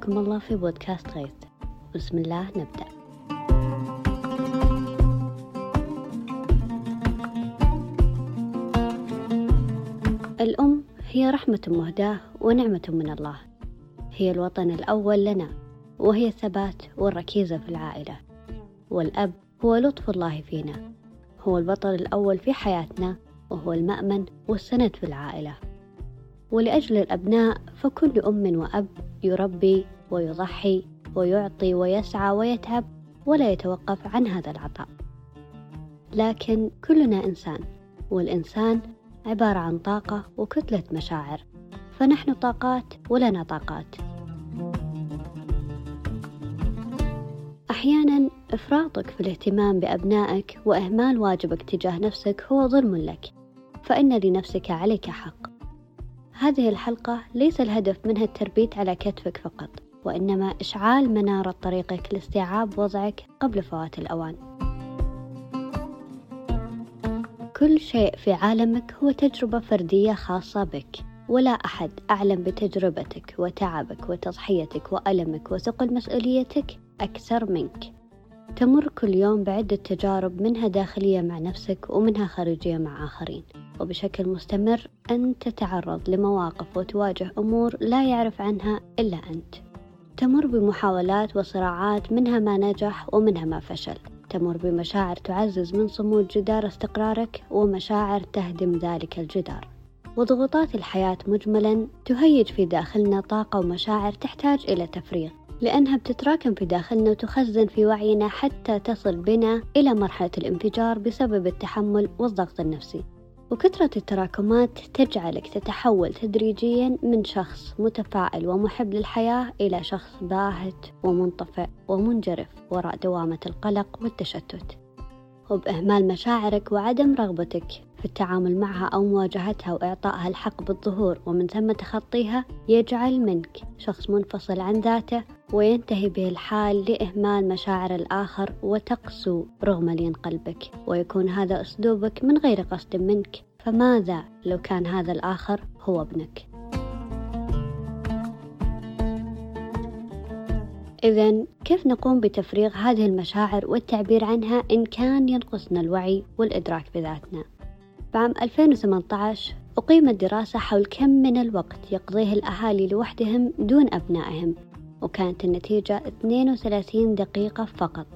حياكم الله في بودكاست غيث بسم الله نبدأ. الأم هي رحمة مهداة ونعمة من الله. هي الوطن الأول لنا وهي الثبات والركيزة في العائلة. والأب هو لطف الله فينا. هو البطل الأول في حياتنا وهو المأمن والسند في العائلة. ولأجل الأبناء فكل أم وأب يربي ويضحي ويعطي ويسعى ويتعب ولا يتوقف عن هذا العطاء. لكن كلنا إنسان والإنسان عبارة عن طاقة وكتلة مشاعر. فنحن طاقات ولنا طاقات. أحيانا إفراطك في الاهتمام بأبنائك وإهمال واجبك تجاه نفسك هو ظلم لك. فإن لنفسك عليك حق. هذه الحلقة ليس الهدف منها التربيت على كتفك فقط. وإنما إشعال منارة طريقك لاستيعاب وضعك قبل فوات الأوان. كل شيء في عالمك هو تجربة فردية خاصة بك ولا أحد أعلم بتجربتك وتعبك وتضحيتك وألمك وثقل مسؤوليتك أكثر منك. تمر كل يوم بعدة تجارب منها داخلية مع نفسك ومنها خارجية مع آخرين. وبشكل مستمر أنت تتعرض لمواقف وتواجه أمور لا يعرف عنها إلا أنت. تمر بمحاولات وصراعات منها ما نجح ومنها ما فشل. تمر بمشاعر تعزز من صمود جدار استقرارك ومشاعر تهدم ذلك الجدار. وضغوطات الحياة مجملا تهيج في داخلنا طاقة ومشاعر تحتاج إلى تفريغ لأنها بتتراكم في داخلنا وتخزن في وعينا حتى تصل بنا إلى مرحلة الانفجار بسبب التحمل والضغط النفسي. وكثرة التراكمات تجعلك تتحول تدريجيا من شخص متفائل ومحب للحياة إلى شخص باهت ومنطفئ ومنجرف وراء دوامة القلق والتشتت. وبإهمال مشاعرك وعدم رغبتك في التعامل معها أو مواجهتها وإعطائها الحق بالظهور ومن ثم تخطيها يجعل منك شخص منفصل عن ذاته وينتهي به الحال لإهمال مشاعر الآخر وتقسو رغم لين قلبك ويكون هذا أسلوبك من غير قصد منك. فماذا لو كان هذا الآخر هو ابنك؟ إذا كيف نقوم بتفريغ هذه المشاعر والتعبير عنها إن كان ينقصنا الوعي والإدراك بذاتنا؟ بعام 2018 أقيمت دراسة حول كم من الوقت يقضيه الأهالي لوحدهم دون أبنائهم. وكانت النتيجة 32 دقيقة فقط.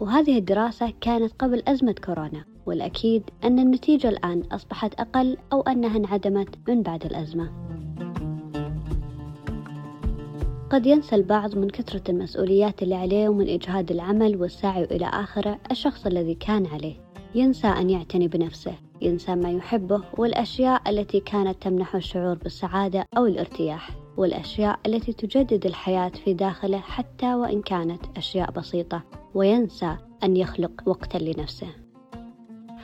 وهذه الدراسة كانت قبل أزمة كورونا والأكيد أن النتيجة الآن أصبحت أقل أو أنها انعدمت من بعد الأزمة. قد ينسى البعض من كثرة المسؤوليات اللي عليه ومن إجهاد العمل والسعي إلى آخره الشخص الذي كان عليه. ينسى أن يعتني بنفسه ينسى ما يحبه والأشياء التي كانت تمنحه الشعور بالسعادة أو الارتياح. والأشياء التي تجدد الحياة في داخله حتى وإن كانت أشياء بسيطة وينسى أن يخلق وقتا لنفسه.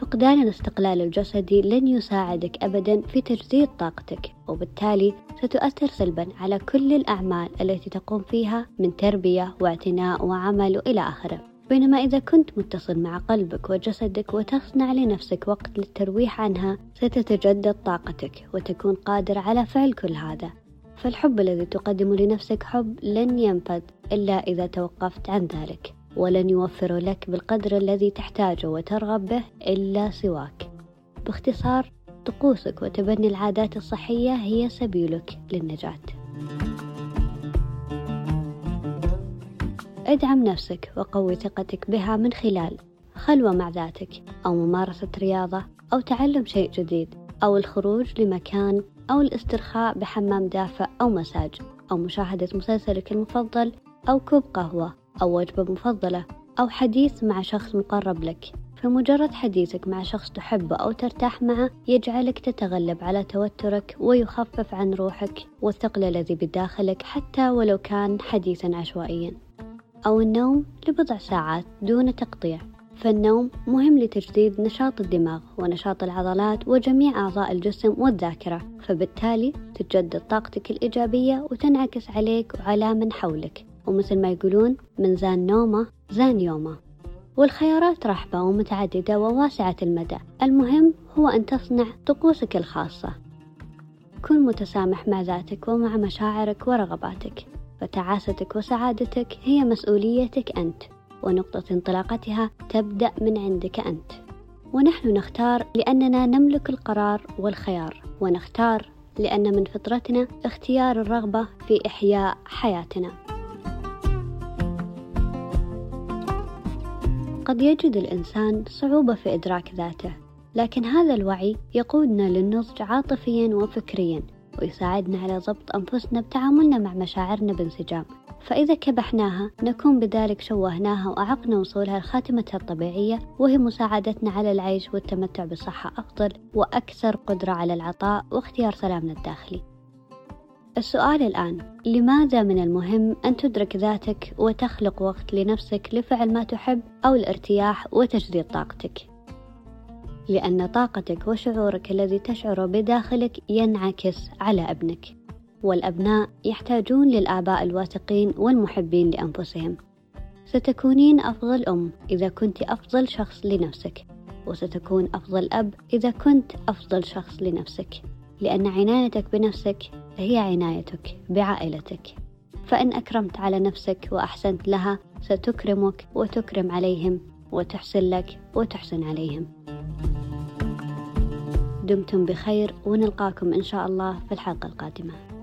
فقدان الاستقلال الجسدي لن يساعدك أبدا في تجديد طاقتك وبالتالي ستؤثر سلبا على كل الأعمال التي تقوم فيها من تربية واعتناء وعمل وإلى آخره. بينما إذا كنت متصل مع قلبك وجسدك وتصنع لنفسك وقت للترويح عنها ستتجدد طاقتك وتكون قادر على فعل كل هذا. فالحب الذي تقدم لنفسك حب لن ينفذ إلا إذا توقفت عن ذلك ولن يوفر لك بالقدر الذي تحتاجه وترغب به إلا سواك. باختصار طقوسك وتبني العادات الصحية هي سبيلك للنجاة. ادعم نفسك وقوي ثقتك بها من خلال خلوة مع ذاتك أو ممارسة رياضة أو تعلم شيء جديد. أو الخروج لمكان أو الاسترخاء بحمام دافئ أو مساج أو مشاهدة مسلسلك المفضل أو كوب قهوة أو وجبة مفضلة أو حديث مع شخص مقرب لك. فمجرد حديثك مع شخص تحبه أو ترتاح معه يجعلك تتغلب على توترك ويخفف عن روحك والثقل الذي بداخلك حتى ولو كان حديثا عشوائيا. أو النوم لبضع ساعات دون تقطيع. فالنوم مهم لتجديد نشاط الدماغ ونشاط العضلات وجميع أعضاء الجسم والذاكرة فبالتالي تتجدد طاقتك الإيجابية وتنعكس عليك وعلى من حولك. ومثل ما يقولون من زان نومة زان يومة. والخيارات رحبة ومتعددة وواسعة المدى. المهم هو أن تصنع طقوسك الخاصة. كن متسامح مع ذاتك ومع مشاعرك ورغباتك. فتعاستك وسعادتك هي مسؤوليتك أنت. ونقطة انطلاقتها تبدأ من عندك أنت. ونحن نختار لأننا نملك القرار والخيار ونختار لأن من فطرتنا اختيار الرغبة في إحياء حياتنا. قد يجد الإنسان صعوبة في إدراك ذاته لكن هذا الوعي يقودنا للنضج عاطفيا وفكريا ويساعدنا على ضبط أنفسنا بتعاملنا مع مشاعرنا بانسجام. فإذا كبحناها نكون بذلك شوهناها وأعقنا وصولها لخاتمتها الطبيعية وهي مساعدتنا على العيش والتمتع بصحة أفضل وأكثر قدرة على العطاء واختيار سلامنا الداخلي. السؤال الآن لماذا من المهم أن تدرك ذاتك وتخلق وقت لنفسك لفعل ما تحب أو الارتياح وتجديد طاقتك؟ لأن طاقتك وشعورك الذي تشعره بداخلك ينعكس على ابنك. والأبناء يحتاجون للآباء الواثقين والمحبين لأنفسهم. ستكونين أفضل أم إذا كنت أفضل شخص لنفسك وستكون أفضل أب إذا كنت أفضل شخص لنفسك لأن عنايتك بنفسك هي عنايتك بعائلتك. فإن أكرمت على نفسك وأحسنت لها ستكرمك وتكرم عليهم وتحسن لك وتحسن عليهم. دمتم بخير ونلقاكم إن شاء الله في الحلقة القادمة.